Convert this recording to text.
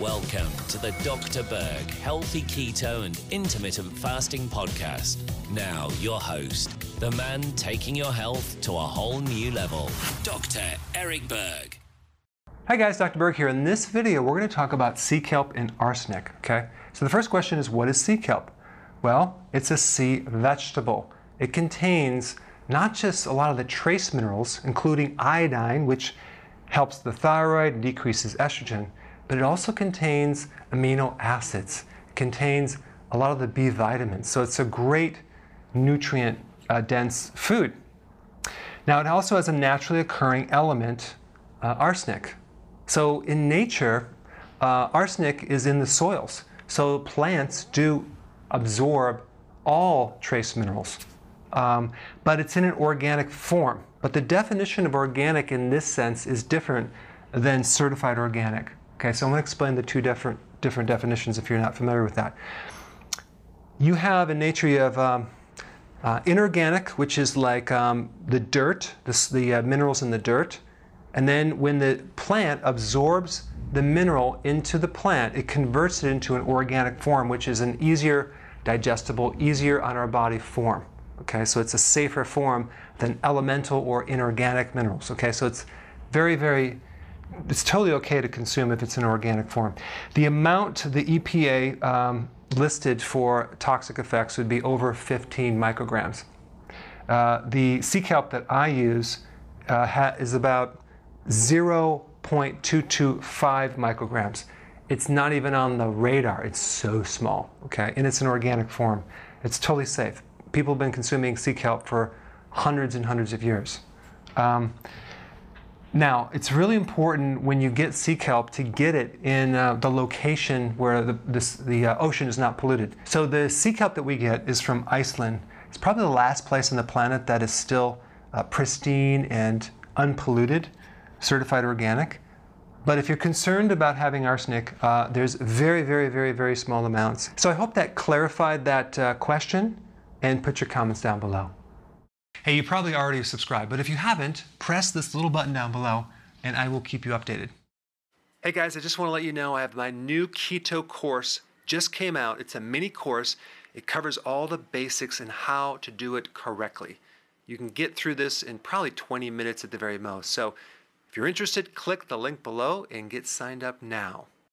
Welcome to the Dr. Berg Healthy Keto and Intermittent Fasting Podcast. Now, your host, the man taking your health to a whole new level, Dr. Eric Berg. Hi guys, Dr. Berg here. In this video, we're going to talk about sea kelp and arsenic, okay? So the first question is, what is sea kelp? Well, it's a sea vegetable. It contains not just a lot of the trace minerals, including iodine, which helps the thyroid and decreases estrogen, but it also contains amino acids, contains a lot of the B vitamins. So it's a great nutrient uh, dense food. Now, it also has a naturally occurring element, uh, arsenic. So in nature, uh, arsenic is in the soils. So plants do absorb all trace minerals, um, but it's in an organic form. But the definition of organic in this sense is different than certified organic. Okay, so I'm going to explain the two different, different definitions if you're not familiar with that. You have in nature, have um, uh, inorganic, which is like um, the dirt, this, the uh, minerals in the dirt. And then when the plant absorbs the mineral into the plant, it converts it into an organic form, which is an easier digestible, easier on our body form. Okay, so it's a safer form than elemental or inorganic minerals. Okay, so it's very, very it's totally okay to consume if it's in organic form. The amount the EPA um, listed for toxic effects would be over 15 micrograms. Uh, the sea kelp that I use uh, is about 0.225 micrograms. It's not even on the radar. It's so small, okay? And it's an organic form. It's totally safe. People have been consuming sea kelp for hundreds and hundreds of years. Um, now, it's really important when you get sea kelp to get it in uh, the location where the, this, the uh, ocean is not polluted. So the sea kelp that we get is from Iceland. It's probably the last place on the planet that is still uh, pristine and unpolluted, certified organic. But if you're concerned about having arsenic, uh, there's very, very, very, very small amounts. So I hope that clarified that uh, question and put your comments down below. Hey, you probably already subscribed, but if you haven't, press this little button down below and I will keep you updated. Hey guys, I just want to let you know I have my new keto course just came out. It's a mini course. It covers all the basics and how to do it correctly. You can get through this in probably 20 minutes at the very most. So if you're interested, click the link below and get signed up now.